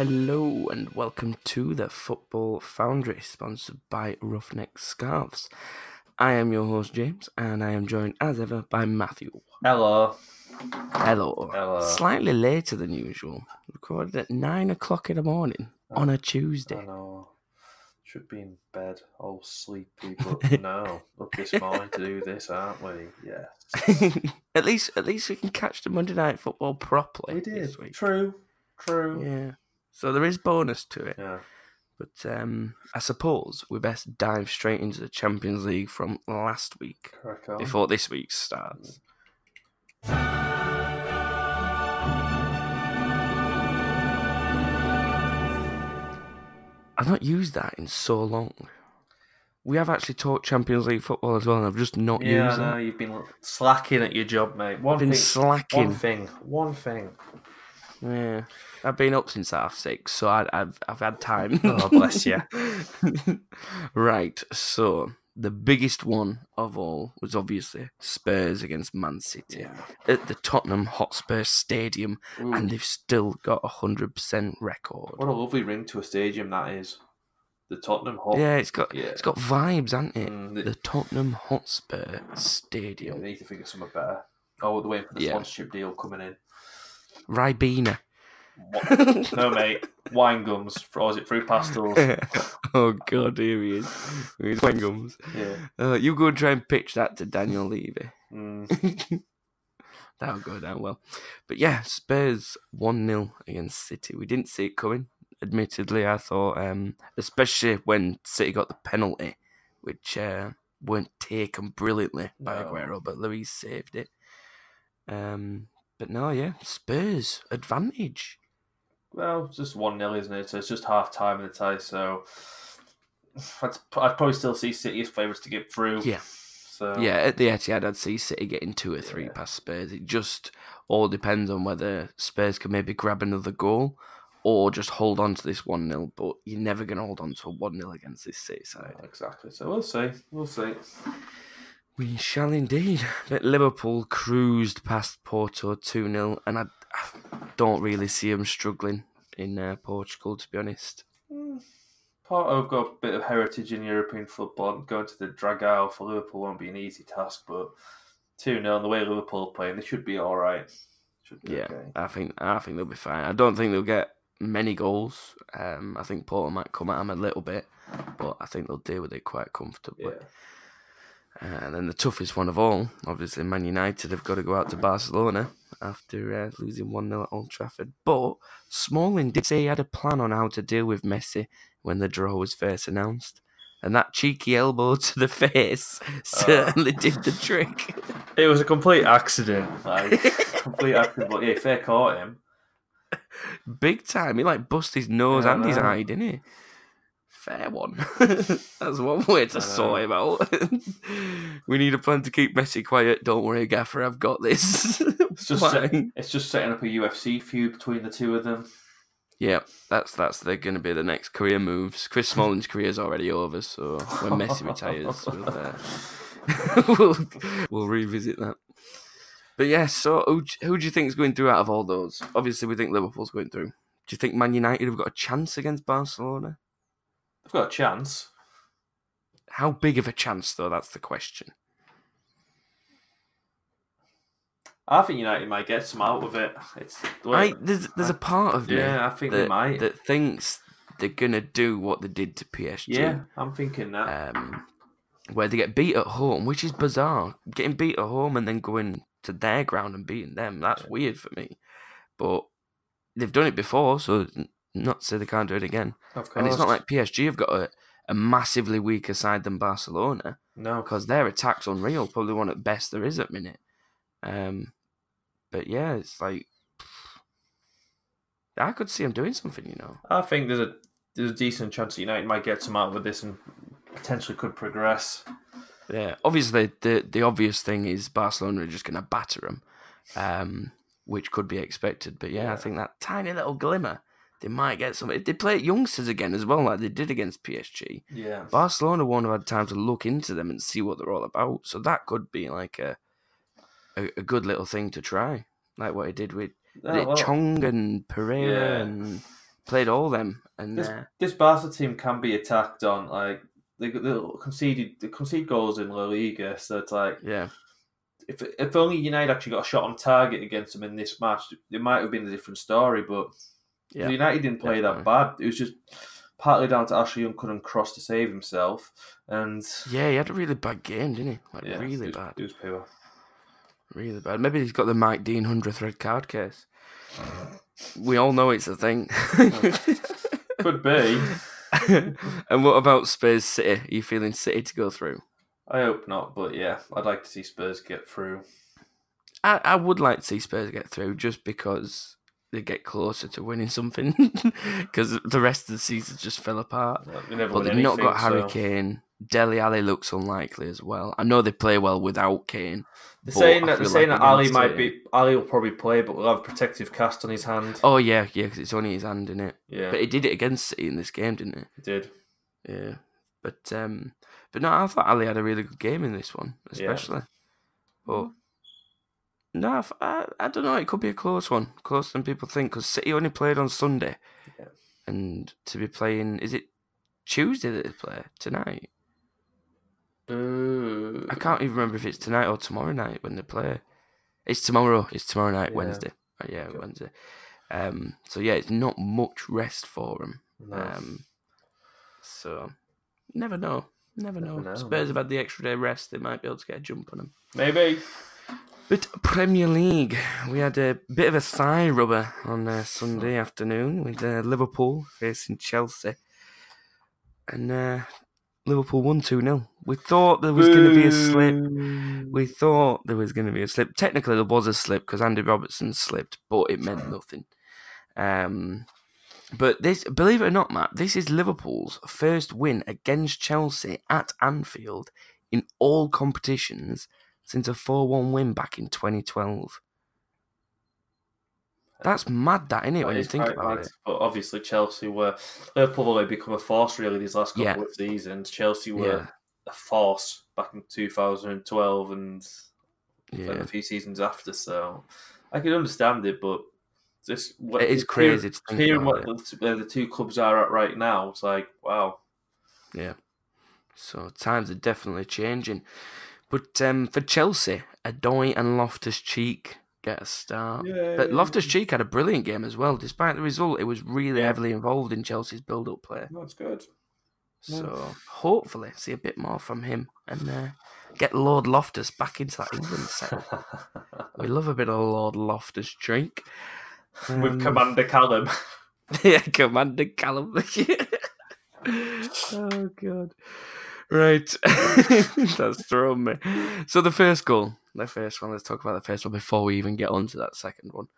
Hello and welcome to the Football Foundry, sponsored by Ruffneck Scarves. I am your host James, and I am joined as ever by Matthew. Hello. Hello. Hello. Slightly later than usual. Recorded at nine o'clock in the morning on a Tuesday. know. Should be in bed, all sleepy, but no. Up this morning to do this, aren't we? Yes. at least, at least we can catch the Monday night football properly. We did. this week. True. True. Yeah. So there is bonus to it. Yeah. But um, I suppose we best dive straight into the Champions League from last week before this week starts. I've not used that in so long. We have actually talked Champions League football as well, and I've just not yeah, used it. You've been slacking at your job, mate. One I've been thing. slacking. One thing. One thing. Yeah, I've been up since half six, so I, I've I've had time. Oh, bless you. right, so the biggest one of all was obviously Spurs against Man City Yeah. at the Tottenham Hotspur Stadium, Ooh, and they've still got a hundred percent record. what a lovely ring to a stadium that is. The Tottenham Hot. Yeah, it's got Yeah. it's got vibes, hasn't it? Mm, the- The Tottenham Hotspur Yeah, Stadium, they need to think of something better. Oh, they're waiting for the Yeah. sponsorship deal coming in. Ribena. What? no, mate. Wine gums. Or is it fruit pastels? oh God, here he is. He's gums. Yeah. Uh, you go and try and pitch that to Daniel Levy. Mm. That'll go down well. But yeah, Spurs 1 0 against City. We didn't see it coming, admittedly. I thought, um, especially when City got the penalty, which uh, weren't taken brilliantly by No. Aguero, but Lloris saved it. Um, but no, yeah, Spurs advantage. Well, it's just 1 0, isn't it? So it's just half time in the tie. So I'd, I'd probably still see City as favourites to get through. Yeah. So Yeah, at the Etihad, I'd see City getting two or three Yeah. past Spurs. It just all depends on whether Spurs can maybe grab another goal or just hold on to this 1 0. But you're never going to hold on to a 1 0 against this City side. Exactly. So we'll see. We'll see. We shall indeed. But Liverpool cruised past Porto 2 0, and I, I don't really see them struggling in uh, Portugal, to be honest. Mm. Porto have got a bit of heritage in European football. Going to the Dragao for Liverpool won't be an easy task, but 2 0, the way Liverpool are playing, they should be all right. Should be Yeah, okay. I think I think they'll be fine. I don't think they'll get many goals. Um, I think Porto might come at them a little bit, but I think they'll deal with it quite comfortably. Yeah. Uh, and then the toughest one of all, obviously, Man United have got to go out to Barcelona after uh, losing 1 0 at Old Trafford. But Smalling did say he had a plan on how to deal with Messi when the draw was first announced. And that cheeky elbow to the face certainly did the trick. It was a complete accident. Like, complete accident. But yeah, fair caught him. Big time. He like bust his nose Yeah, and his eye, didn't he? Fair one. That's one way to sort him out. we need a plan to keep Messi quiet. Don't worry, Gaffer, I've got this. It's just set, it's just setting up a UFC feud between the two of them. Yeah, that's that's they're going to be the next career moves. Chris Smalling's is already over, so when Messi retires, we'll, uh, we'll, we'll revisit that. But yeah, so who, who do you think is going through out of all those? Obviously, we think Liverpool's going through. Do you think Man United have got a chance against Barcelona? They've got a chance. How big of a chance, though? That's the question. I think United might get some out of it. It's I, there's there's a part of me yeah, I think they that, might. that thinks they're gonna do what they did to PSG. yeah, I'm thinking that. um, where they get beat at home, which is bizarre. Getting beat at home and then going to their ground and beating them, that's weird for me. But they've done it before, so not to say they can't do it again. of course. And it's not like PSG have got a, a massively weaker side than Barcelona no. because their attack's unreal, probably one at best there is at minute. Um, but yeah, it's like I could see them doing something, you know. I think there's a there's a decent chance that United might get some out of this and potentially could progress. Yeah, obviously the the obvious thing is Barcelona are just going to batter them, um, which could be expected. But yeah, Yeah. I think that tiny little glimmer they might get some. If they play at youngsters again as well, like they did against PSG, Yeah. Barcelona won't have had time to look into them and see what they're all about. So that could be like a a, a good little thing to try, like what he did with Oh, well, Chong and Pereira Yeah. and played all them, and This, uh, this Barca team can be attacked on. Like they, they conceded, they concede goals in La Liga, so it's like yeah, if if only United actually got a shot on target against them in this match, it might have been a different story. But yeah, United didn't play definitely. that bad. It was just partly down to Ashley Young couldn't cross to save himself, and yeah. He had a really bad game, didn't he? Like yeah, really was, bad, It was poor. really bad. Maybe he's got the Mike Dean hundredth red card case. We all know it's a thing. Could be. and what about Spurs City? Are you feeling City to go through? I hope not, but yeah, I'd like to see Spurs get through. I, I would like to see Spurs get through just because they get closer to winning something. Because the rest of the season just fell apart. They But they've not got Harry so- Kane. Dele Alli looks unlikely as well. I know they play well without Kane. They're saying that they're saying like that Alli might be Alli will probably play, but will have a protective cast on his hand. Oh yeah, yeah, because it's only his hand in it. yeah, But he did it against City in this game, didn't he He did. Yeah. But um, but no, I thought Alli had a really good game in this one, Yeah. especially. But no, I, I don't know. It could be a close one, closer than people think. Because City only played on Sunday, Yeah. and to be playing is it Tuesday that they play tonight? Uh, I can't even remember if it's tonight or tomorrow night when they play. It's tomorrow. It's tomorrow night, Yeah. Wednesday. Oh, yeah, Okay. Wednesday. Um, so yeah, it's not much rest for them. no. Um, so never know. Never know. Never know, Spurs man. have had the extra day rest. They might be able to get a jump on them. Maybe. But Premier League, we had a bit of a thigh rubber on uh, Sunday afternoon with uh, Liverpool facing Chelsea, and uh, Liverpool won two 0 We thought there was going to be a slip. We thought there was going to be a slip. Technically, there was a slip because Andy Robertson slipped, but it meant nothing. Um, but this, believe it or not, Matt, this is Liverpool's first win against Chelsea at Anfield in all competitions since a 4 1 win back in 2012. That's mad, that, isn't it, when That you think about mad. it? But obviously, Chelsea were they've probably become a force really these last couple Yeah. of seasons. Chelsea were Yeah. a force back in 2012 and Yeah. a few seasons after. So I can understand it, but just what, It is crazy to think hearing about what the, where the two clubs are at right now. It's like wow. Yeah. So times are definitely changing. But um, for Chelsea, Odoi and Loftus Cheek get a start. But Loftus Cheek had a brilliant game as well. Despite the result, it was really Yeah. heavily involved in Chelsea's build up play. That's good. So hopefully see a bit more from him and uh, get Lord Loftus back into that England setup. we love a bit of Lord Loftus Cheek. Um, With Commander Callum. yeah, Commander Callum. oh god. Right. That's thrown me. So the first goal, the first one, let's talk about the first one before we even get on to that second one.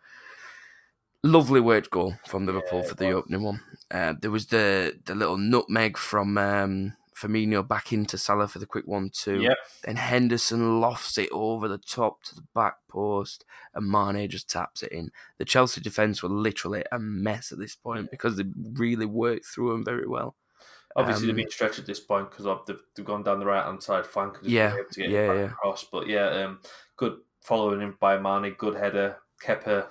Lovely worked goal from Liverpool Yeah, for the was. opening one. Uh, there was the the little nutmeg from um, Firmino back into Salah for the quick one two. Yep. Then Henderson lofts it over the top to the back post, and Mane just taps it in. The Chelsea defence were literally a mess at this point because they really worked through them very well. Obviously, Um, they've been stretched at this point because they've, they've gone down the right hand side flank and Yeah, able to get yeah, back yeah. across. But yeah, um, good following in by Mane, good header. Kepa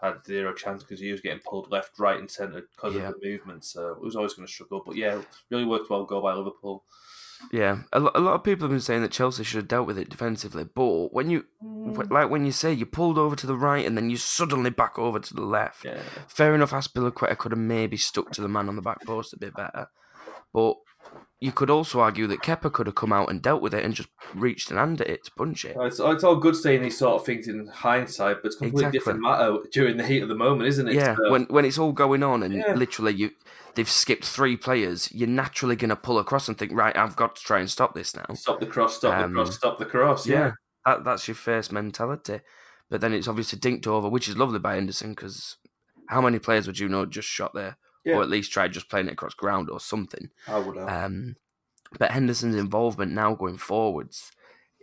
had zero chance because he was getting pulled left, right, and centre because Yeah. of the movement. So it was always going to struggle. But yeah, really worked well. Goal by Liverpool. Yeah, a lot of people have been saying that Chelsea should have dealt with it defensively, but when you, Mm. like when you say you pulled over to the right and then you suddenly back over to the left, Yeah, fair enough. Azpilicueta could have maybe stuck to the man on the back post a bit better, but you could also argue that Kepa could have come out and dealt with it and just reached an hand at it to punch it. it's, it's all good saying these sort of things in hindsight, but it's a completely Exactly. different matter during the heat of the moment, isn't it? Yeah, So- when when it's all going on and Yeah. literally you they've skipped three players, you're naturally gonna pull across and think, right, I've got to try and stop this now. stop the cross, stop Um, the cross, stop the cross. Yeah, Yeah, that that's your first mentality. But then it's obviously dinked over, which is lovely by Henderson because how many players would you know just shot there, Yeah. or at least try just playing it across ground or something? I would have. Um, but Henderson's involvement now going forwards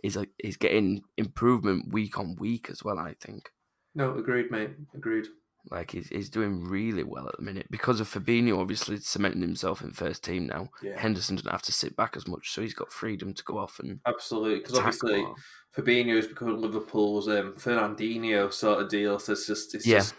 is a, is getting improvement week on week as well. I think. no, agreed, mate. Agreed. Like he's, he's doing really well at the minute because of Fabinho obviously cementing himself in first team now. Yeah. Henderson doesn't have to sit back as much, so he's got freedom to go off and Absolutely, because obviously. Fabinho has become Liverpool's um, Fernandinho sort of deal. So it's just, it's Yeah. just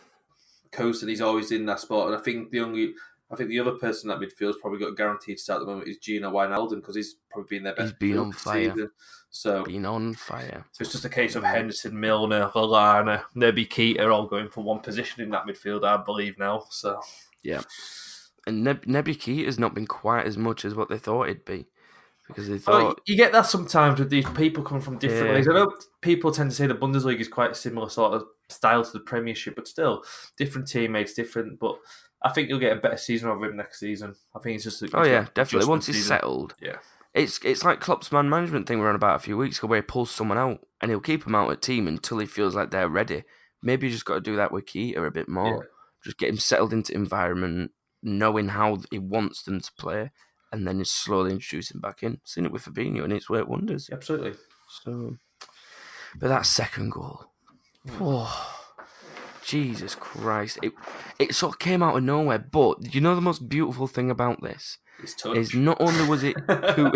coast and he's always in that spot. And I think the only, I think the other person that midfield's probably got guaranteed to start at the moment is Gini Wijnaldum because he's probably been their best. He's been on fire. season. So, Been on fire. so it's just a case of Henderson, Milner, Lallana, Naby Keita all going for one position in that midfield, I believe now. So yeah, And Neb- Nebuchadnezzar has not been quite as much as what they thought it'd be. Because they Well, thought, you get that sometimes with these people coming from different Yeah. leagues. I know people tend to say the Bundesliga is quite a similar sort of style to the Premiership, but still different teammates, different. But I think you'll get a better season of him next season. I think it's just. a- oh yeah, definitely. Once he's season. settled, Yeah. it's it's like Klopp's man management thing we were on about a few weeks ago, where he pulls someone out and he'll keep them out at team until he feels like they're ready. Maybe you just got to do that with Keita a bit more. Just get him settled into environment, knowing how he wants them to play, and then just slowly introduce him back in. Seen it with Fabinho, and it's worked wonders. Absolutely. So, but that second goal, Hmm. oh, Jesus Christ! It it sort of came out of nowhere. But you know the most beautiful thing about this is not only was it two,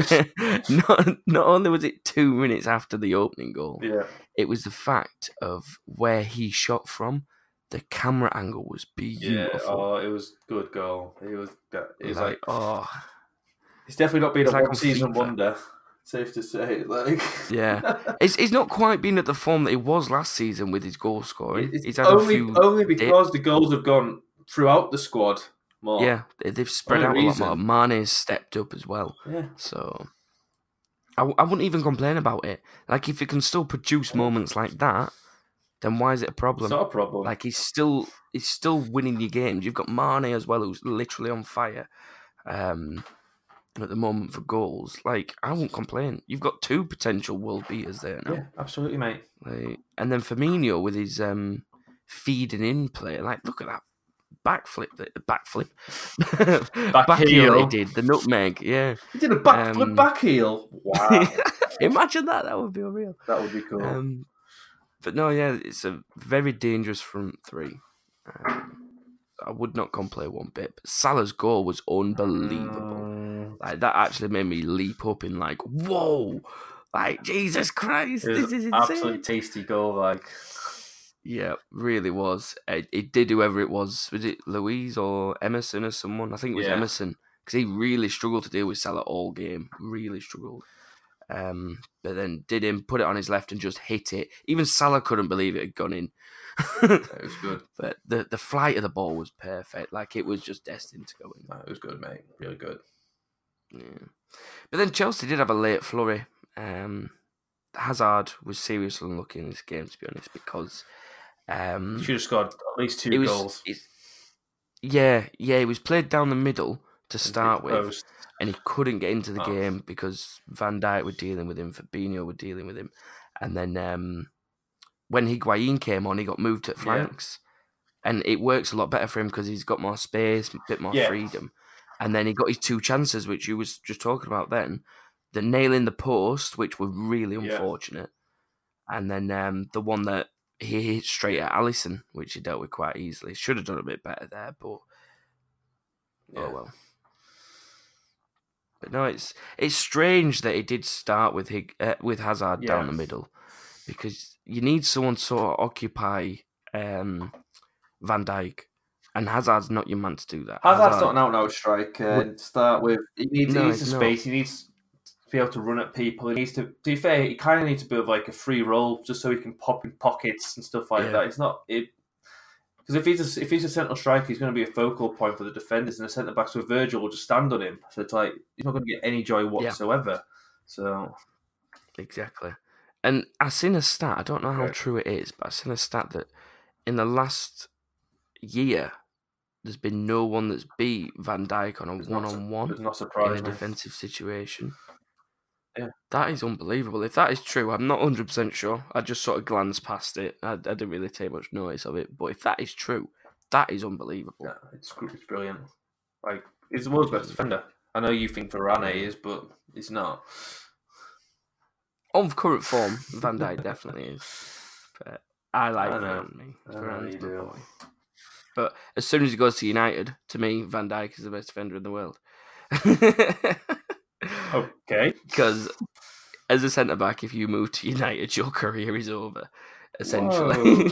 not not only was it two minutes after the opening goal, yeah. it was the fact of where he shot from. The camera angle was Yeah. beautiful. Oh, it was good goal. It was. It was like, oh it's definitely not been It's a like season wonder. Safe to say, like yeah. It's he's not quite been at the form that he was last season with his goal scoring. It's He's had only a few only because the goals have gone throughout the squad more. Yeah, they- they've spread out reason. a lot more. Mane's stepped up as well, Yeah. so I, I wouldn't even complain about it. Like if you can still produce moments like that, then why is it a It's problem? not a problem. Like he's still he's still winning your games. You've got Mane as well, who's literally on fire um, at the moment for goals. Like I won't complain. You've got two potential world beaters there now. yeah, absolutely, mate. Like, and then Firmino with his um, feeding in play. Like look at that backflip, backflip, back, heel that heel. he did the nutmeg. Yeah, He did a back Um, back heel. Wow, imagine that. That would be unreal. that would be cool. Um, but no, yeah, it's a very dangerous front three. Um, I would not complain one bit. But Salah's goal was unbelievable. Like that actually made me leap up in like, whoa, like Jesus Christ, this is insane. absolutely tasty goal. Like Yeah, really was. It, it did whoever it was. Was it Luiz or Emerson or someone? I think it was Yeah. Emerson because he really struggled to deal with Salah all game. Really struggled. Um, but then did him put it on his left and just hit it. Even Salah couldn't believe it had gone in. it was good. but the the flight of the ball was perfect. Like it was just destined to go in. It was good, mate. Really good. Yeah. But then Chelsea did have a late flurry. Um, Hazard was seriously unlucky in this game, to be honest, because um, Should have scored at least two was goals. yeah, yeah, he was played down the middle to start with, post. and he couldn't get into the Oh. game because Van Dijk were dealing with him, Fabinho were dealing with him, and then um, when Higuain came on, he got moved to Yeah. flanks, and it works a lot better for him because he's got more space, a bit more Yeah. freedom, and then he got his two chances, which you was just talking about then, the nail in the post, which were really Yeah. unfortunate, and then um, the one that he hit straight at Alisson, which he dealt with quite easily. Should have done a bit better there, but Yeah. oh well. But no, it's it's strange that he did start with Hig- uh, with Hazard down the middle, because you need someone to sort of occupy um, Van Dijk, and Hazard's not your man to do that. Hazard's not an out and out striker. To start with, he needs, No, he needs the he's not. space. He needs to be able to run at people. He needs to. To be fair, he kind of needs to build like a free role just so he can pop in pockets and stuff like Yeah. that. It's not it. Because if he's a, if he's a central striker, he's going to be a focal point for the defenders, and the centre backs with Virgil will just stand on him. So it's like he's not going to get any joy whatsoever. So Exactly. And I've seen a stat, I don't know how true it is, but I've seen a stat that in the last year there's been no one that's beat Van Dijk on a it's one su- on one in a defensive situation. Yeah. That is unbelievable. If that is true, I'm not 100% sure. I just sort of glanced past it. I, I didn't really take much notice of it. But if that is true, that is unbelievable. Yeah, it's it's brilliant. Like he's the world's best defender. I know you think Varane is, but he's not. On current form, Van Dijk definitely is. But I like I know. Varane. Varane's my boy. But as soon as he goes to United, to me, Van Dijk is the best defender in the world. Okay. Because as a centre back, if you move to United, your career is over, essentially.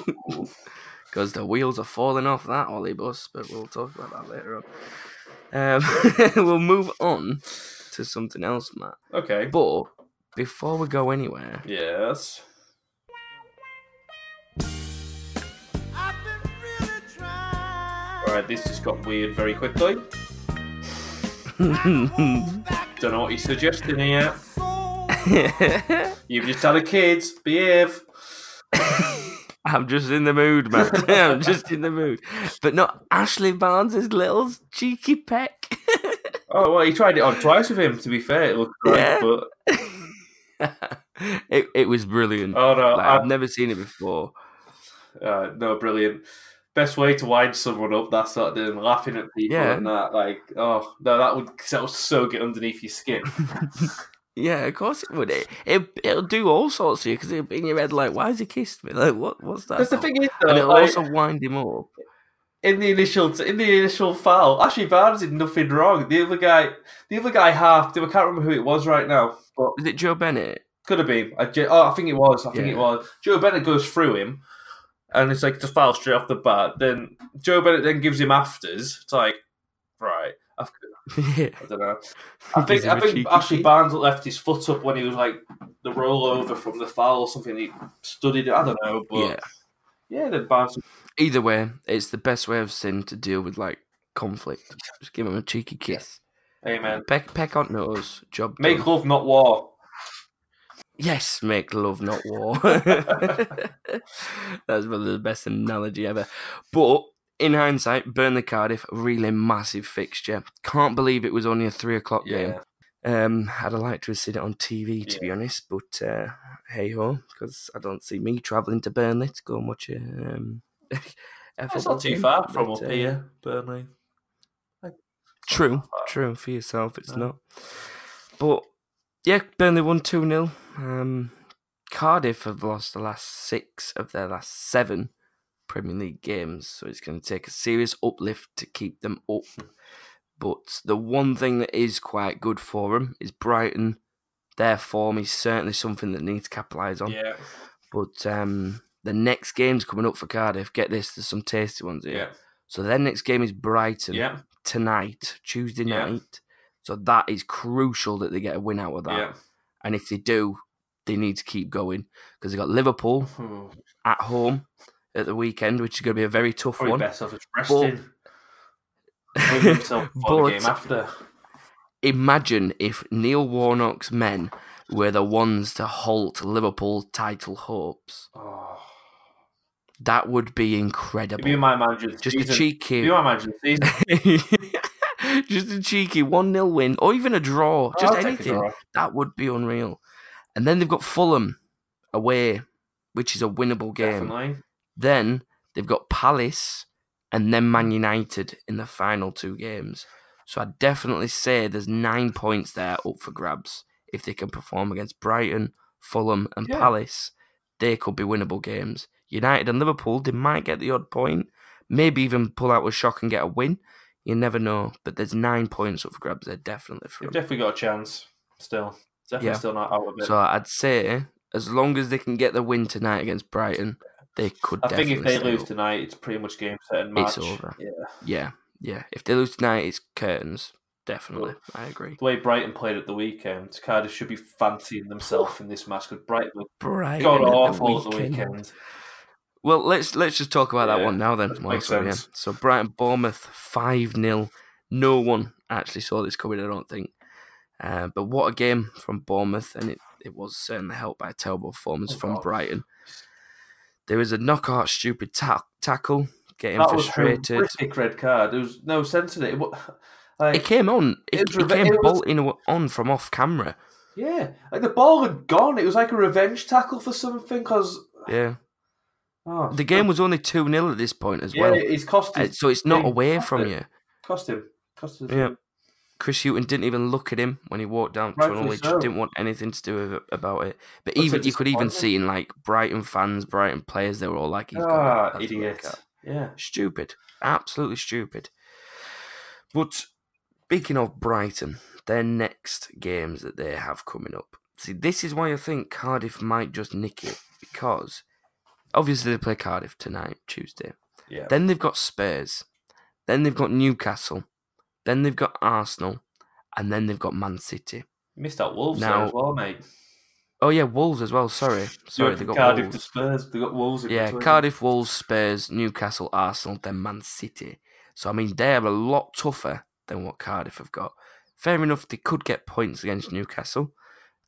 because the wheels are falling off that Ollie bus. But we'll talk about that later on. Um, we'll move on to something else, Matt. Okay. But before we go anywhere, Yes. Alright, this just got weird very quickly. Don't know what you're suggesting here. You've just had a kid. Behave. I'm just in the mood, man. I'm just in the mood. But not Ashley Barnes' little cheeky peck. Oh, well, he tried it on twice with him, to be fair. It looked like, Yeah. but. it, it was brilliant. Oh, no. Like, I- I've never seen it before. Uh, no, brilliant. Best way to wind someone up, that sort of thing, laughing at people Yeah. and that. Like, oh, no, that would, that would so get underneath your skin. Yeah, of course it would. It, it it'll do all sorts to you because it'll be in your head like, "Why has he kissed me? Like, what what's that?" Because the thing is, and it'll like, also wind him up. in the initial in the initial foul, Ashley Barnes did nothing wrong. The other guy, the other guy half. I can't remember who it was right now, but Is it Joe Bennett? could have been. I, oh, I think it was. I think Yeah. it was. Joe Bennett goes through him, and it's like the foul straight off the bat. Then Joe Bennett then gives him afters. It's like, right. I've. I don't know. I think Gives him I a think cheeky Ashley. Barnes left his foot up when he was like the rollover from the foul or something. He studied it. I don't know, but Yeah. yeah, then Barnes. Either way, it's the best way I've seen to deal with like conflict. Just give him a cheeky kiss. Amen. Peck, peck on nose. Job Make done. love, not war. Yes, make love, not war. That's probably the best analogy ever. But in hindsight, Burnley Cardiff, really massive fixture. Can't believe it was only a three o'clock game. Um, I'd have liked to have seen it on TV, to be honest, but uh, hey ho, because I don't see me travelling to Burnley to go and watch it. Um, It's not too far from but, up uh, here, Burnley. True, true. For yourself, it's No. not. But yeah, Burnley won 2 0. Um, Cardiff have lost the last six of their last seven Premier League games, so it's going to take a serious uplift to keep them up. But the one thing that is quite good for them is Brighton. Their form is certainly something that needs to capitalise on. Yeah, But um, the next game's coming up for Cardiff. Get this, there's some tasty ones here. yeah, So their next game is Brighton yeah, tonight, Tuesday Yeah. night. So that is crucial that they get a win out of that. yeah. And if they do, they need to keep going because they got Liverpool hmm. at home at the weekend, which is going to be a very tough Probably one. best off just resting. Win himself the But- game after. Imagine if Neil Warnock's men were the ones to halt Liverpool title hopes. Oh. That would be incredible. you my manager Just a season, if cheeky, you my manager season, just a cheeky one 0 win, or even a draw. Just I'll anything. That would be unreal. And then they've got Fulham away, which is a winnable game. Definitely. Then they've got Palace and then Man United in the final two games. So I'd definitely say there's nine points there up for grabs. If they can perform against Brighton, Fulham, and Yeah. Palace, they could be winnable games. United and Liverpool, they might get the odd point, maybe even pull out a shock and get a win. You never know. But there's nine points up for grabs there, definitely for You've them. definitely got a chance. Still, definitely Yeah. still not out of it. So I'd say as long as they can get the win tonight against Brighton, they could. I think if they lose up. tonight, it's pretty much game set and match. It's over. Yeah. yeah, yeah. If they lose tonight, it's curtains. Definitely, I agree. The way Brighton played at the weekend, Cardiff should be fancying themselves in this match because Brighton were Brighton god at the awful at the weekend. Well, let's let's just talk about that one now then. makes here. sense. So Brighton Bournemouth five 0 No one actually saw this coming. I don't think. Uh, but what a game from Bournemouth, and it, it was certainly helped by a terrible performance Oh, from God. Brighton. There was a knockout stupid ta- tackle, getting That was frustrated. horrific red card. There was no sense in it. It Like, It came on. It, It it came it was- bolting on from off camera. yeah, like the ball had gone. It was like a revenge tackle for something. Because Yeah, oh, the game was only two 0 at this point as yeah, well, it's cost Uh, him. so it's not away cost from you. Cost him. Cost him. Yeah. Chris Hughton didn't even look at him when he walked down Rightfully tunnel. He just didn't want anything to do with it, about it. But That's even you could even see in like Brighton fans, Brighton players, they were all like, "He's got Ah, it. That's a red idiot. Yeah. Stupid, absolutely stupid. But speaking of Brighton, their next games that they have coming up. See, this is why I think Cardiff might just nick it because obviously they play Cardiff tonight, Tuesday. Yeah. Then they've got Spurs. Then they've got Newcastle. Then they've got Arsenal. And then they've got Man City. Missed out Wolves there Now- as well, mate. Oh yeah, Wolves as well. Sorry, sorry, they got Cardiff Wolves. to Spurs. They got Wolves. in Yeah, between. Cardiff, Wolves, Spurs, Newcastle, Arsenal, then Man City. So I mean, they're a lot tougher than what Cardiff have got. Fair enough, they could get points against Newcastle.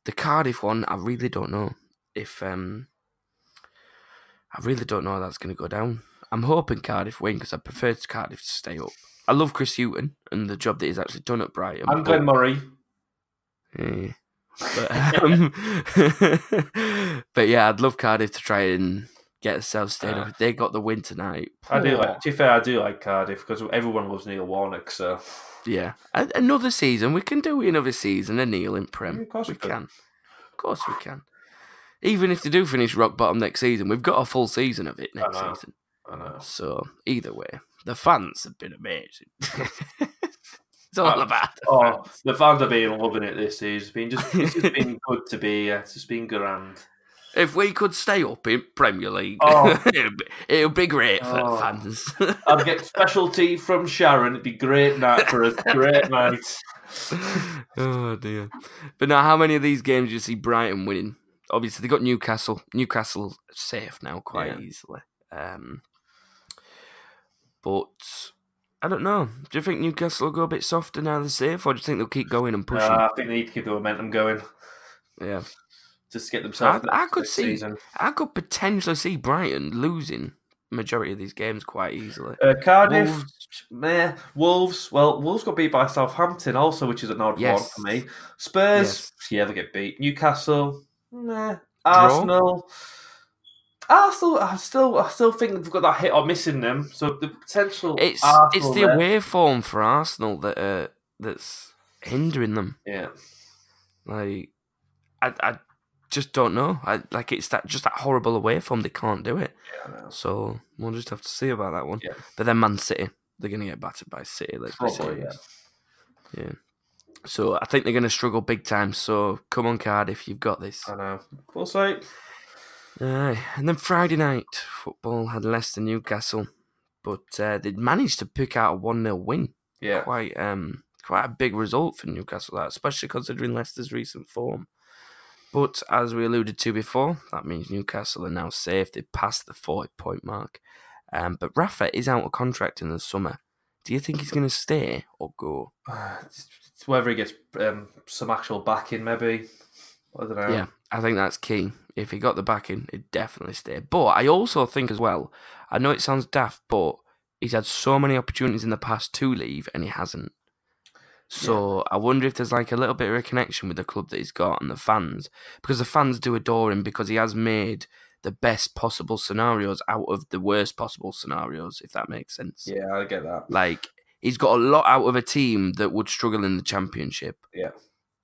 The Cardiff one, I really don't know if um, I really don't know how that's going to go down. I'm hoping Cardiff win because I prefer Cardiff to stay up. I love Chris Hughton and the job that he's actually done at Brighton. I'm Glenn Murray. yeah. But, um, but yeah, I'd love Cardiff to try and get themselves staying up. They got the win tonight. I do like. To be fair, I do like Cardiff because everyone loves Neil Warnock. So Yeah, another season. We can do another season. A Neil in Prem. Yeah, of course we we can. can. Of course we can. Even if they do finish rock bottom next season, we've got a full season of it next know. season. I know. So either way, the fans have been amazing. it's all Oh, about the Oh, fans. the fans have been loving it this season. It's been just, it's just been good to be. Yeah, it's just been grand. If we could stay up in Premier League, Oh. it'd, be, be great for Oh. the fans. I'd get specialty from Sharon. It'd be great night for us. Great night. oh dear. But now, how many of these games do you see Brighton winning? Obviously, they got Newcastle. Newcastle safe now quite Yeah. easily. Um, but I don't know. Do you think Newcastle will go a bit softer now they're safe, or do you think they'll keep going and pushing? Uh, I think they need to keep the momentum going. yeah, Just to get themselves. I- I could see- Season. I could potentially see Brighton losing majority of these games quite easily. Uh, Cardiff, Wolves. meh. Wolves. Well, Wolves got beat by Southampton also, which is an odd Yes. one for me. Spurs, Yes. yeah, they get beat. Newcastle, meh. Arsenal. Arsenal, I still, I still think they've got that hit or missing them. So the potential. It's Arsenal it's the there- away form for Arsenal that uh, that's hindering them. Yeah, Like, I, I just don't know. I like it's that just that horrible away form. They can't do it. yeah. So we'll just have to see about that one. Yeah. But then Man City, they're gonna get battered by City. Let's be Probably, serious. Yeah. So I think they're gonna struggle big time. So come on, Cardiff, if you've got this. I know. We'll see. Aye. And then Friday night football had Leicester Newcastle, but uh, they managed to pick out a one 0 win. Yeah, Quite um quite a big result for Newcastle, that, especially considering Leicester's recent form. But as we alluded to before, that means Newcastle are now safe. They passed the 40 point mark. Um, but Rafa is out of contract in the summer. Do you think he's going to stay or go? It's- whether he gets um, some actual backing, maybe. I don't know. Yeah, I think that's key. If he got the backing, he'd definitely stay. But I also think as well, I know it sounds daft, but he's had so many opportunities in the past to leave and he hasn't. So I wonder if there's like a little bit of a connection with the club that he's got and the fans. Because the fans do adore him because he has made the best possible scenarios out of the worst possible scenarios, if that makes sense. yeah, I get that. Like he's got a lot out of a team that would struggle in the championship. Yeah.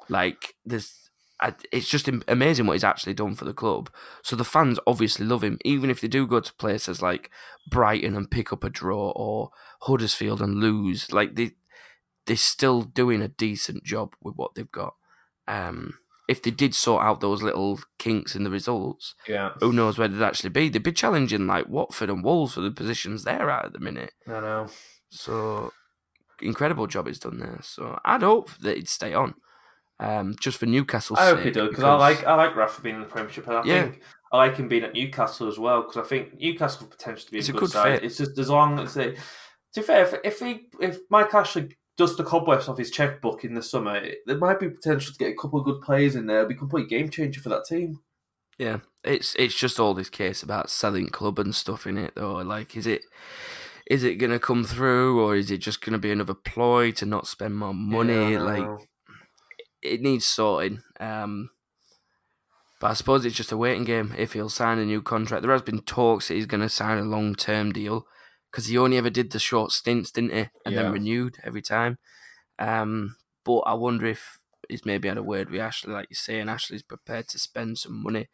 Like there's, I, it's just amazing what he's actually done for the club. So the fans obviously love him, even if they do go to places like Brighton and pick up a draw or Huddersfield and lose. Like they, they're still doing a decent job with what they've got. Um, if they did sort out those little kinks in the results, Yeah, who knows where they'd actually be? They'd be challenging like Watford and Wolves for the positions they're at at the minute. I know. So incredible job he's done there. So I'd hope that he'd stay on. Um, just for Newcastle. I hope he does because I like I like Rafa being in the Premiership, and I Yeah. think I like him being at Newcastle as well because I think Newcastle have potential to be It's a a good, good side. fit. It's just as long as they. To be fair, if, if he if Mike Ashley does the cobwebs off his checkbook in the summer, it, there might be potential to get a couple of good players in there. It'd be a complete game changer for that team. Yeah, it's it's just all this case about selling club and stuff in it though. Like, is it is it gonna come through or is it just gonna be another ploy to not spend more money? Yeah, like, know. it needs sorting. Um, but I suppose it's just a waiting game if he'll sign a new contract. There has been talks that he's going to sign a long term deal because he only ever did the short stints, didn't he? And Yeah. then renewed every time. Um, but I wonder if he's maybe had a word with Ashley, like you say, and Ashley's prepared to spend some money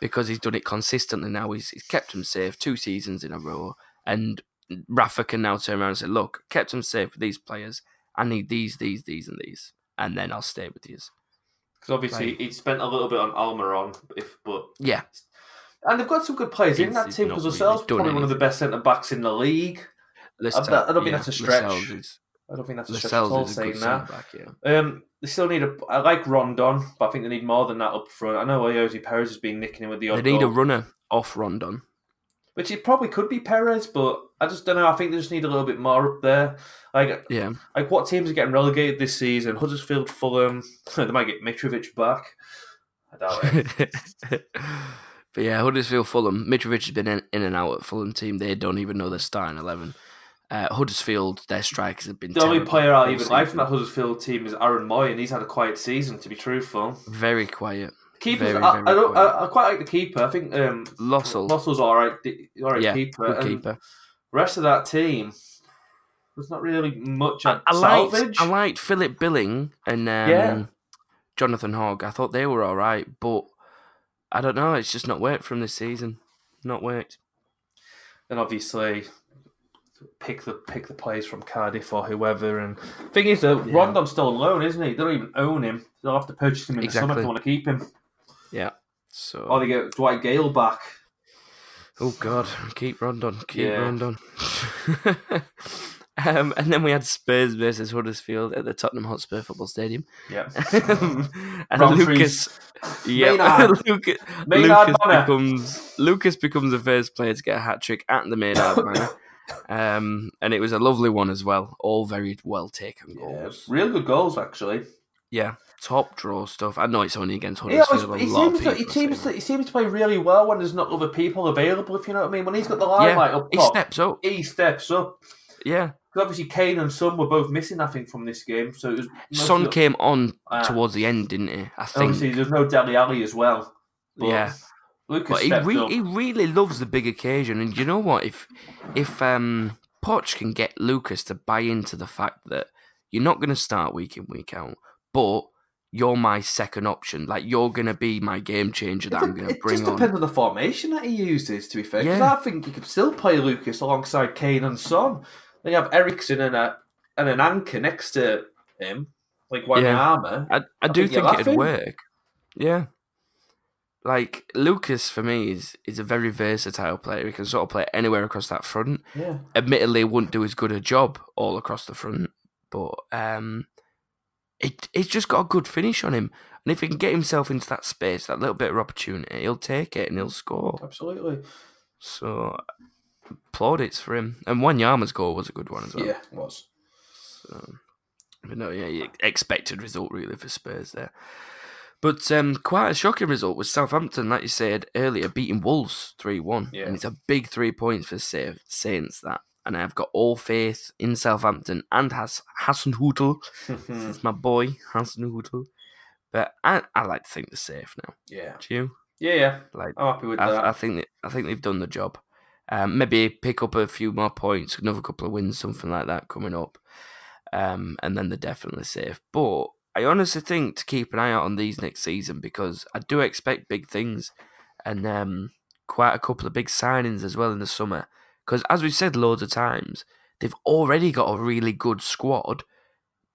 because he's done it consistently now. He's, he's kept him safe two seasons in a row. And Rafa can now turn around and say, look, kept him safe with these players. I need these, these, these, and these. And then I'll stay with these. Because obviously Like- he spent a little bit on Almiron, if but Yeah. And they've got some good players in that team because really themselves done probably one of the best centre backs in the league. Lascelles- I don't think yeah, that's a stretch. Lascelles is, I don't think that's a stretch at all Lascelles saying that. back, yeah. Um, they still need a. I like Rondon, but I think they need more than that up front. I know Ayoze Perez has been nicking him with the odd They need a runner off Rondon. which it probably could be Perez, but I just don't know. I think they just need a little bit more up there. Like, Yeah. like what teams are getting relegated this season? Huddersfield, Fulham. they might get Mitrovic back. I doubt it. but yeah, Huddersfield, Fulham. Mitrovic has been in, in and out at Fulham team. They don't even know their starting eleven. Uh, Huddersfield, their strikers have been the only player I even like from that Huddersfield team is Aaron Mooy, and he's had a quiet season. To be truthful, Very quiet. keepers. Very, I, very I don't. quiet. I, I quite like the keeper. I think um, Lössl, Russell's all right. All right, yeah, keeper. good keeper. rest of that team, there's not really much I, I liked, salvage. I liked Philip Billing and um, Yeah. Jonathan Hogg. I thought they were all right, but I don't know. It's just not worked from this season. Not worked. and obviously pick the pick the players from Cardiff or whoever. And thing is, though, Yeah. Rondon's still on loan, isn't he? They don't even own him. They'll have to purchase him in the summer if they want to keep him. Yeah. So Or they get Dwight Gayle back. Oh God, keep Rondon, keep Yeah. Rondon. um, and then we had Spurs versus Huddersfield at the Tottenham Hotspur Football Stadium. Yeah. and Romfries. Lucas, yeah, Lucas, Lucas becomes Lucas becomes the first player to get a hat trick at the Maynard Manor. Um, and it was a lovely one as well. All very well taken Yeah, goals. real good goals actually. Yeah, top draw stuff. I know it's only against Huddersfield. he a seems to, he seems to he seems to play really well when there's not other people available. If you know what I mean. When he's got the limelight up he steps up. he steps up. Yeah, Because obviously Kane and Son were both missing, I think, from this game. So it was Son came on Ah. towards the end, didn't he? I think. Obviously, there's no Dele Alli as well. But Yeah. Lucas But he, re- he really loves the big occasion, and you know what? If if um, Poch can get Lucas to buy into the fact that you're not going to start week in week out, but you're my second option, like you're going to be my game changer that It, I'm going to it bring just on. depends on the formation that he uses, to be fair. Because Yeah. I think you could still play Lucas alongside Kane and Son. Then you have Eriksen and a and an anchor next to him, like Wanyama. I, I, I do think think it'd work. Yeah. Like Lucas for me is is a very versatile player. He can sort of play anywhere across that front. Yeah. admittedly wouldn't do as good a job all across the front, but um, it it's just got a good finish on him. And if he can get himself into that space, that little bit of opportunity, he'll take it and he'll score. Absolutely. So plaudits for him. And Wanyama's goal was a good one as well. Yeah, it was. So, but no, yeah, expected result really for Spurs there. But um, quite a shocking result was Southampton, like you said earlier, beating Wolves 3 1. Yeah. And it's a big three points for Sa- Saints, that. And I've got all faith in Southampton and Has- Hasenhüttl. It's my boy, Hasenhüttl. But I, I like to think they're safe now. yeah. Do you? Yeah, yeah. Like, I'm happy with that. I, I think that, I think they've done the job. Um, maybe pick up a few more points, another couple of wins, something like that coming up, um, and then they're definitely safe. But I honestly think to keep an eye out on these next season because I do expect big things and um, quite a couple of big signings as well in the summer. Because as we've said loads of times, they've already got a really good squad.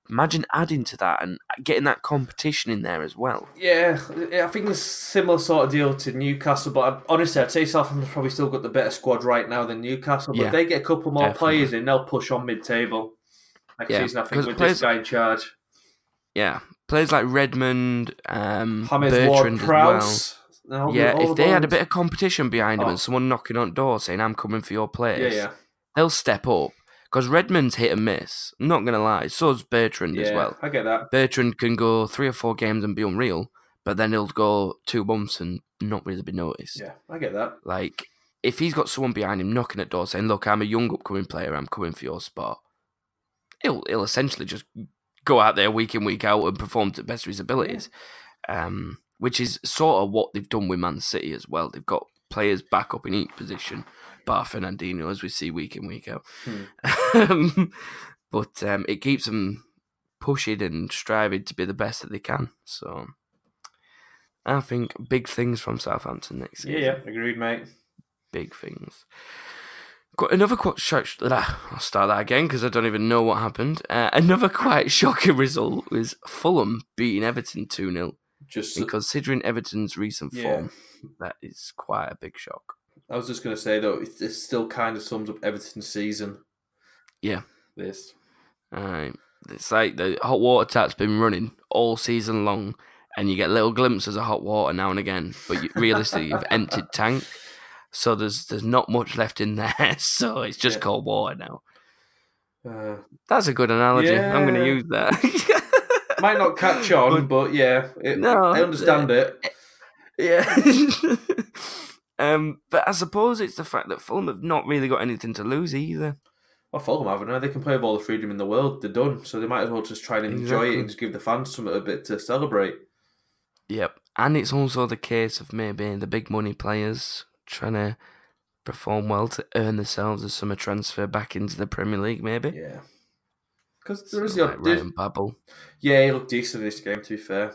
Imagine adding to that and getting that competition in there as well. Yeah, I think it's a similar sort of deal to Newcastle, but honestly, I'd say Southampton's probably still got the better squad right now than Newcastle. But Yeah, if they get a couple more definitely. players in, they'll push on mid-table next Yeah, season. I think with players- this guy in charge, Yeah, players like Redmond, um, James Bertrand Ward as well. And Yeah, if the they had a bit of competition behind them Oh. and someone knocking on doors saying, I'm coming for your place, yeah, yeah, they'll step up. Because Redmond's hit and miss. I'm not to lie. So's Bertrand as yeah, well. I get that. Bertrand can go three or four games and be unreal, but then he'll go two months and not really be noticed. Yeah, I get that. Like, if he's got someone behind him knocking at doors saying, Look, I'm a young upcoming player, I'm coming for your spot, he'll, he'll essentially just go out there week in, week out and perform to the best of his abilities. Um, which is sort of what they've done with Man City as well. They've got players back up in each position, bar Fernandinho, as we see week in, week out. Um, but um, it keeps them pushing and striving to be the best that they can. So I think big things from Southampton next Yeah, season yeah, agreed, mate. big things. Got another quite shock. I'll start that again because I don't even know what happened. Uh, another quite shocking result was Fulham beating Everton 2 0. Just And considering Everton's recent Yeah. form, that is quite a big shock. I was just going to say though, it, it still kind of sums up Everton's season. Yeah. This. Right. It's like the hot water tap's been running all season long, and you get little glimpses of hot water now and again. But you, realistically, you've emptied tank, so there's there's not much left in there. So it's just Yeah. cold water now. Uh, That's a good analogy. I'm going to use that. might not catch on, but yeah, it, No, I understand it. yeah. Um, but I suppose it's the fact that Fulham have not really got anything to lose either. Well, Fulham haven't they? They can play with all the freedom in the world. They're done, so they might as well just try and enjoy it and just give the fans something a bit to celebrate. Yep. And it's also the case of maybe the big money players trying to perform well to earn themselves a summer transfer back into the Premier League, maybe. Yeah, because there is the like Ryan Babel. yeah, he looked decent in this game. To be fair,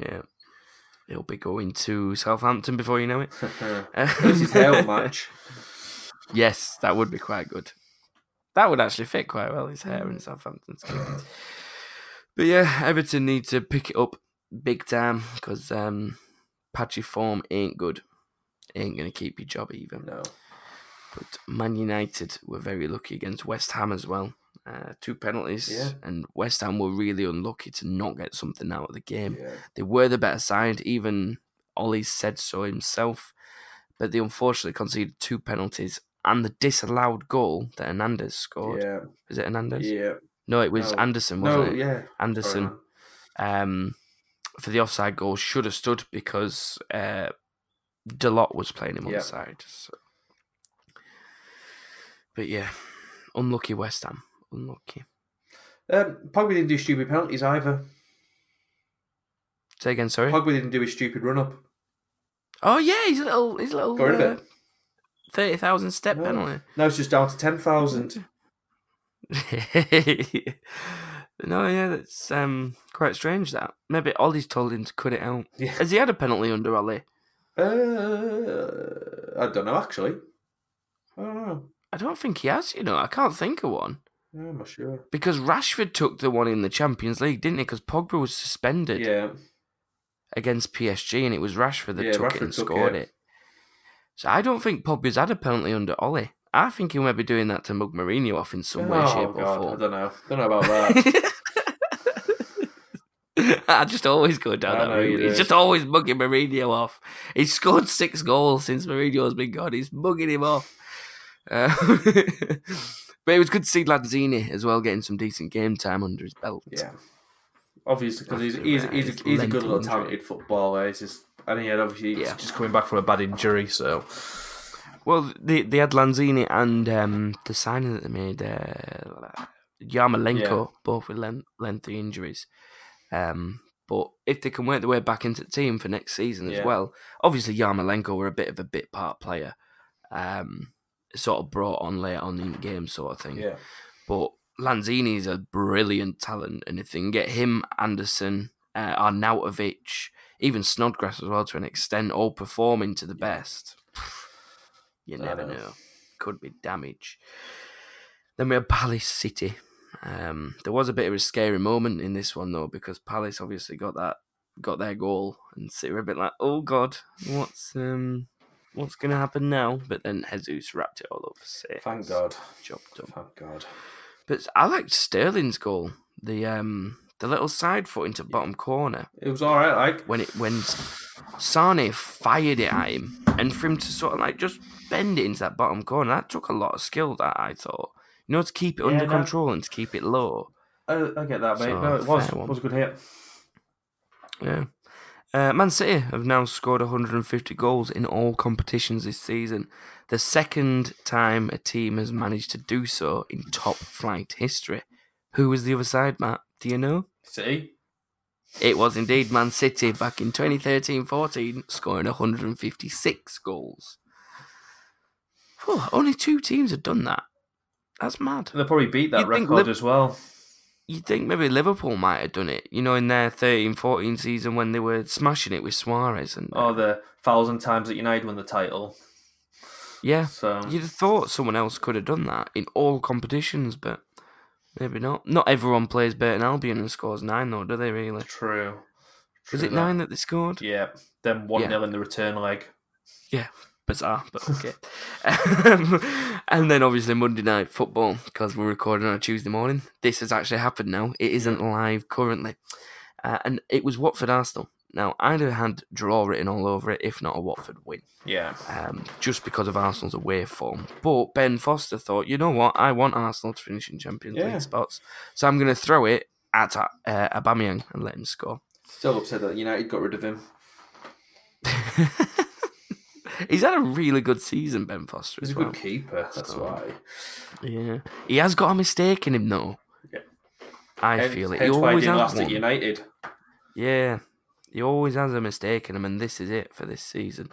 Yeah. He'll be going to Southampton before you know it. His hair match. Yes, that would be quite good. That would actually fit quite well, his hair in Southampton's kit. But yeah, Everton need to pick it up big time because um, patchy form ain't good. Ain't going to keep your job even. No, But Man United were very lucky against West Ham as well. Uh, two penalties, Yeah. and West Ham were really unlucky to not get something out of the game. yeah, They were the better side, even Ollie said so himself. But they unfortunately conceded two penalties and the disallowed goal that Hernandez scored. yeah, Is it Hernandez? yeah. No, it was No. Anderson, wasn't No, it? yeah. Anderson um, for the offside goal should have stood because uh, Dalot was playing him on the side. So. But yeah, unlucky West Ham. Unlucky. Um, Pogba didn't do stupid penalties either. Say again, sorry. Pogba didn't do his stupid run up. Oh yeah, he's a little, he's a little Got rid of uh, it. thirty thousand step No. penalty. Now it's just down to ten thousand. no, yeah, that's um quite strange. That maybe Ollie's told him to cut it out. Yeah. Has he had a penalty under Ollie? Uh, I don't know actually. I don't know. I don't think he has. You know, I can't think of one Yeah, I'm not sure. because Rashford took the one in the Champions League, didn't he? Because Pogba was suspended Yeah, against PSG, and it was Rashford that Yeah, took it and took scored it. it. So I don't think Pogba's had a penalty under Ollie. I think he might be doing that to mug Mourinho off in some way, oh shape, god, or I don't know. I Don't know about that. I just always go down I that route. He's just always mugging Mourinho off. He's scored six goals since Mourinho's been gone. He's mugging him off. Uh, but it was good to see Lanzini as well getting some decent game time under his belt. yeah, obviously because he's After, he's, he's, a, he's a good lengthy little injury. talented footballer. He's just and he had obviously he's Yeah. just coming back from a bad injury. So Well, they, they had Lanzini and um, the signing that they made, uh, Yarmolenko, Yeah. both with len- lengthy injuries. Um, but if they can work their way back into the team for next season as Yeah. well, obviously Yarmolenko were a bit of a bit part player, um, sort of brought on later on in the game sort of thing. yeah, But Lanzini is a brilliant talent, and if they can get him, Anderson, uh, Arnautovic, even Snodgrass as well to an extent, all performing to the best, you I never know. know. Could be damage. Then we have Palace City. Um, there was a bit of a scary moment in this one though, because Palace obviously got that got their goal, and City were a bit like, "Oh God, what's um, what's going to happen now?" But then Jesus wrapped it all up. Six. thank God, Job done. thank God. But I liked Sterling's goal. The um the little side foot into bottom corner It was all right. Like when it when Sane fired it at him, and for him to sort of like just bend it into that bottom corner, that took a lot of skill. That I thought, you know, to keep it Yeah, under no. control and to keep it low. I, I get that, mate. So, no, it was was a good hit. Yeah. Uh, Man City have now scored 150 goals in all competitions this season. The second time a team has managed to do so in top flight history. Who was the other side, Matt? Do you know? See, It was indeed Man City back in 2013 14, scoring 156 goals. Phew, only two teams have done that. That's mad. they'll probably beat that You'd record Liv- as well. You'd think maybe Liverpool might have done it, you know, in their 13 14 season when they were smashing it with Suarez. and Or the thousand times that United won the title. Yeah, So you'd have thought someone else could have done that in all competitions, but maybe not. Not everyone plays Burton Albion and scores nine, though, do they really? true, Was True it nine that they scored? Yeah. Then 1 Yeah. 0 in the return leg. Yeah. Bizarre, but okay. um, and then obviously Monday night football because we're recording on a Tuesday morning. This has actually happened now. It isn't live currently, uh, and it was Watford Arsenal. Now I'd have had draw written all over it, if not a Watford win, Yeah. um, just because of Arsenal's away form. But Ben Foster thought, you know what, I want Arsenal to finish in Champions Yeah. League spots, so I'm going to throw it at uh, Aubameyang and let him score. Still upset that United got rid of him. He's had a really good season, Ben Foster. He's a well. good keeper, that's So- why. Yeah, he has got a mistake in him though. Yeah. I Hence- feel it. He Hence why he always has last at one. United. Yeah, he always has a mistake in him, and this is it for this season.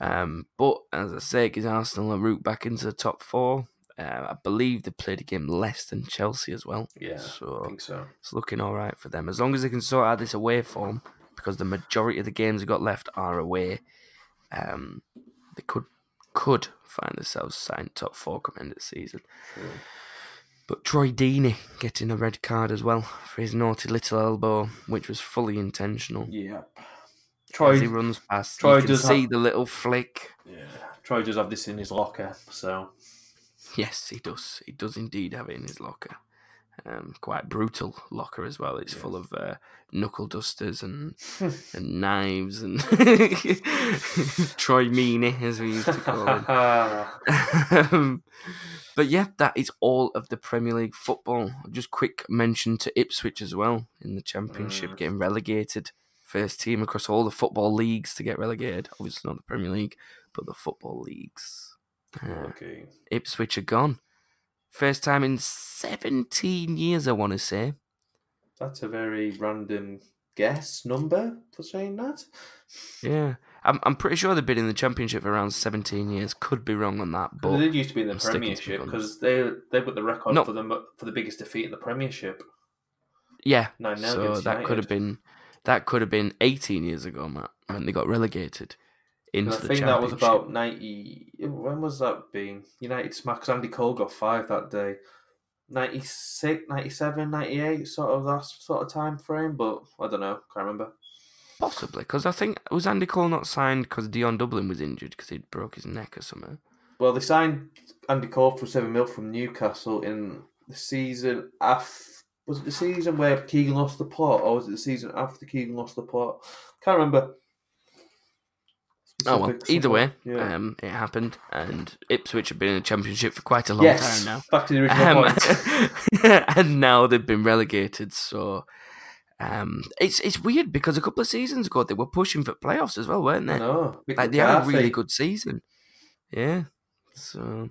Um, but as I say, gives Arsenal a route back into the top four. Uh, I believe they played a game less than Chelsea as well, Yeah, I so think so. it's looking all right for them. As long as they can sort out this away form, because the majority of the games they got left are away, um, they could could find themselves signed top four coming into the season. But Troy Deeney getting a red card as well for his naughty little elbow, which was fully intentional. Yeah. As he Troy, runs past, Troy you can does see have- the little flick. yeah. Troy does have this in his locker, so Yes, he does. He does indeed have it in his locker. Um, quite brutal locker as well. It's full of uh, knuckle dusters and and knives and Troy Meany, as we used to call him. um, but yeah, that is all of the Premier League football. Just quick mention to Ipswich as well in the Championship, Mm. getting relegated. First team across all the football leagues to get relegated. Obviously not the Premier League, but the football leagues. Uh, okay. Ipswich are gone. First time in 17 years, I want to say. That's a very random guess number for saying that. Yeah. I'm, I'm pretty sure they've been in the Championship for around 17 years. Could be wrong on that, But they did used to be in the I'm Premiership because they they've got the record for the for the biggest defeat in the Premiership. yeah. So that could have been that could have been 18 years ago, Matt, when they got relegated into I the think that was about ninety. When was that being? United 'cause Andy Cole got five that day. 96, 97, 98, sort of that sort of time frame. But I don't know. Can't remember. Possibly, because I think was Andy Cole not signed because Dion Dublin was injured because he'd broke his neck or something. Well, they signed Andy Cole for seven mil from Newcastle in the season after. Was it the season where Keegan lost the plot, or was it the season after Keegan lost the plot? Can't remember. Oh well, either way, yeah. um, it happened, and Ipswich have been in the Championship for quite a long yes, time now. back to the original Um, point. and now they've been relegated. So um, it's it's weird because a couple of seasons ago they were pushing for playoffs as well, weren't they? No, Like they had a really good season. Yeah. So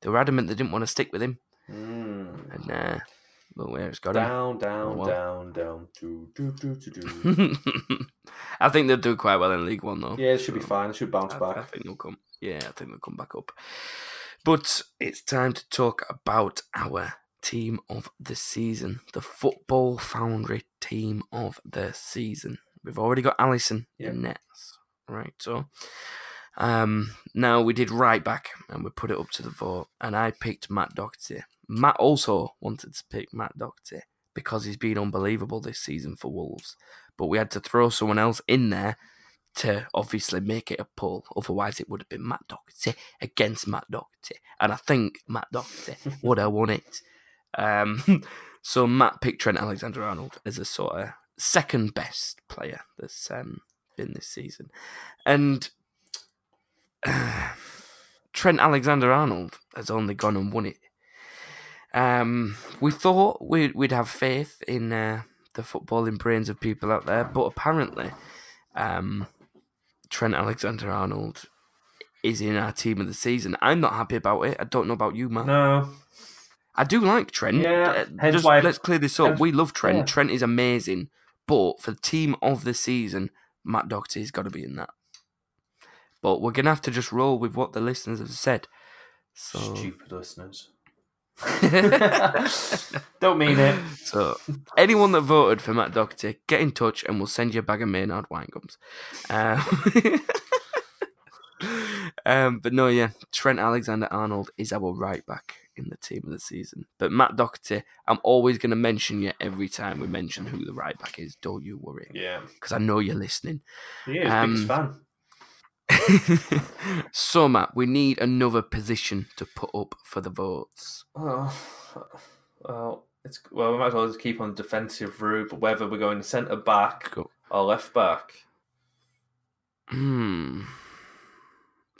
they were adamant they didn't want to stick with him, Mm. and uh, where it's got him. Down, down, well. down, down. Do, do, do, do, do. I think they'll do quite well in League One though. yeah, it should be fine. It should bounce I, back. I think they'll come. Yeah, I think they'll come back up. But it's time to talk about our team of the season, the Football Foundry team of the season. We've already got Alisson Yeah. in nets, right? So, um, now we did right back and we put it up to the vote, and I picked Matt Doherty. Matt also wanted to pick Matt Doherty because he's been unbelievable this season for Wolves, but we had to throw someone else in there to obviously make it a pull. Otherwise, it would have been Matt Doherty against Matt Doherty, and I think Matt Doherty would have won it. Um, so Matt picked Trent Alexander-Arnold as a sort of second best player that's um, been this season, and Trent Alexander-Arnold has only gone and won it. Um, we thought we'd, we'd have faith in uh, the footballing brains of people out there, but apparently, um, Trent Alexander Arnold is in our team of the season. I'm not happy about it. I don't know about you, man. No, I do like Trent. Yeah, Uh, just why- let's clear this up. hence- we love Trent. yeah. Trent is amazing, but for the team of the season, Matt Doherty's got to be in that. But we're gonna have to just roll with what the listeners have said. So, stupid listeners. Don't mean it. so anyone that voted for Matt Doherty, get in touch and we'll send you a bag of Maynard wine gums. Um, um, but no, yeah, Trent Alexander Arnold is our right back. in the team of the season. But Matt Doherty, I'm always going to mention you every time we mention who the right back is. Don't you worry. Yeah. Because I know you're listening. Yeah, he's Um, biggest fan. so, Matt, we need another position to put up for the votes. Oh, well, it's well. We might as well just keep on the defensive route, but whether we're going centre back Go. or left back. Hmm.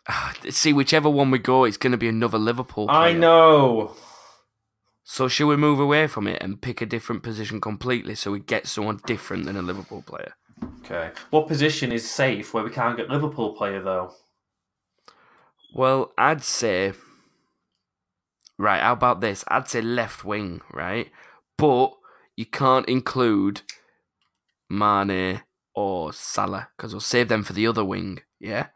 Ah, See, whichever one we go, it's going to be another Liverpool player. I know. So, should we move away from it and pick a different position completely so we get someone different than a Liverpool player? Okay. What position is safe where we can't get Liverpool player though? Well, I'd say. Right, how about this? I'd say left wing, right? But you can't include Mane or Salah because we'll save them for the other wing, yeah?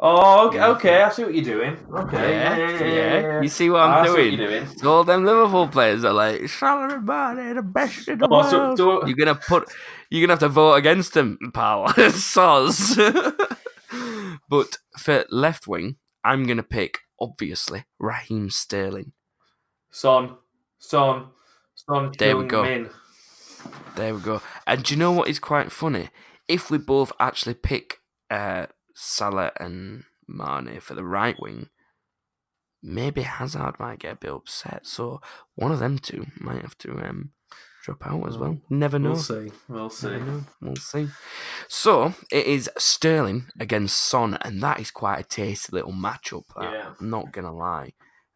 Oh, okay, okay. I see what you're doing. Okay. Yeah, Yeah, yeah, yeah. You see what I'm I see what doing? you're doing. So all them Liverpool players are like Salah and Mane, the best in the Oh, so world. do You're gonna put, you're gonna have to vote against them, pal. Soz. but for left wing, I'm gonna pick obviously Raheem Sterling. Son, son, son. There we go. Min. There we go. And do you know what is quite funny? If we both actually pick uh, Salah and Mane for the right wing, maybe Hazard might get a bit upset. So one of them two might have to um, drop out as well. Never know. We'll see. We'll see. We'll see. So it is Sterling against Son, and that is quite a tasty little matchup. That, Yeah. I'm not gonna lie.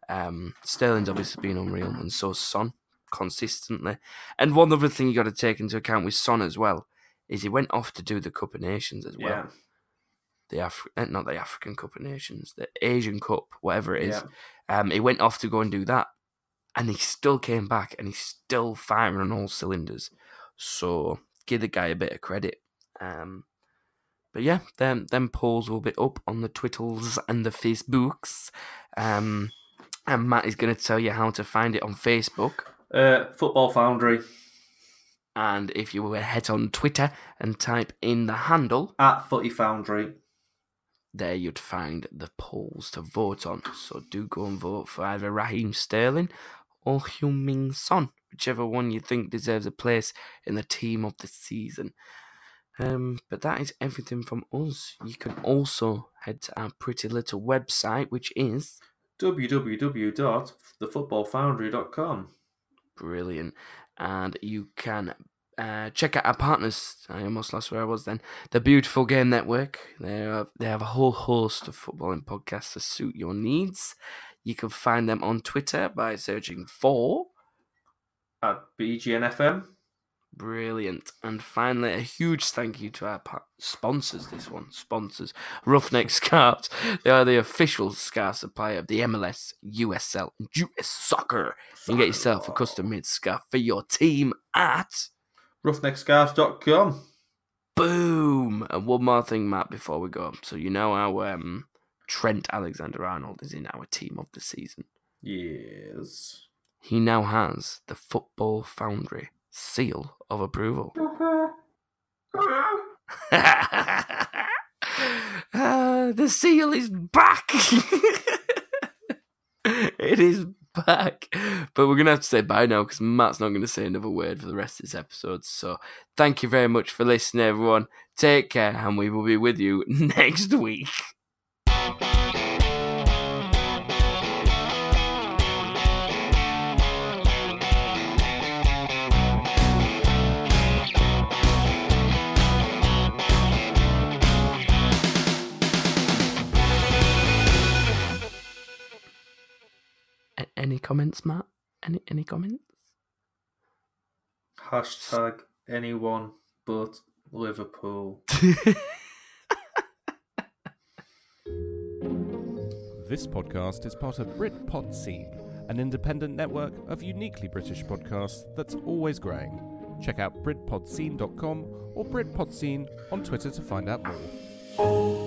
Um, Sterling's obviously been unreal, and so's Son consistently. And one other thing you got to take into account with Son as well is he went off to do the Cup of Nations as well. Yeah. The Af- eh, not the African Cup of Nations, the Asian Cup, whatever it is. Yeah. Um, he went off to go and do that, and he still came back, and he's still firing on all cylinders. So give the guy a bit of credit. Um, but yeah, them them polls will be up on the Twittles and the Facebooks. Um, and Matt is going to tell you how to find it on Facebook. Uh, Football Foundry And if you were head on Twitter and type in the handle, at Footy Foundry. There you'd find the polls to vote on. So do go and vote for either Raheem Sterling or Heung-Min Son, whichever one you think deserves a place in the team of the season. Um, but that is everything from us. You can also head to our pretty little website, which is www.thefootballfoundry.com. brilliant, and you can uh, check out our partners. I almost lost where I was then. The Beautiful Game Network. They have, they have a whole host of footballing podcasts to suit your needs. You can find them on Twitter by searching for At BGNFM. Brilliant. And finally, a huge thank you to our pa- sponsors. This one, sponsors Ruffneck Scarves. They are the official scarf supplier of the MLS, USL, and US Soccer. You can get yourself a custom made scarf for your team at Ruffneckscarves.com. Boom. And one more thing, Matt, before we go. So you know how um, Trent Alexander Arnold is in our team of the season. Yes. He now has the Football Foundry seal of approval. Ah, the seal is back. it is back. But we're going to have to say bye now because Matt's not going to say another word for the rest of this episode. So thank you very much for listening, everyone. Take care, and we will be with you next week. Any comments, Matt? Any any comments? Hashtag anyone but Liverpool. This podcast is part of Britpod Scene, an independent network of uniquely British podcasts that's always growing. Check out BritpodScene.com or BritpodScene on Twitter to find out more.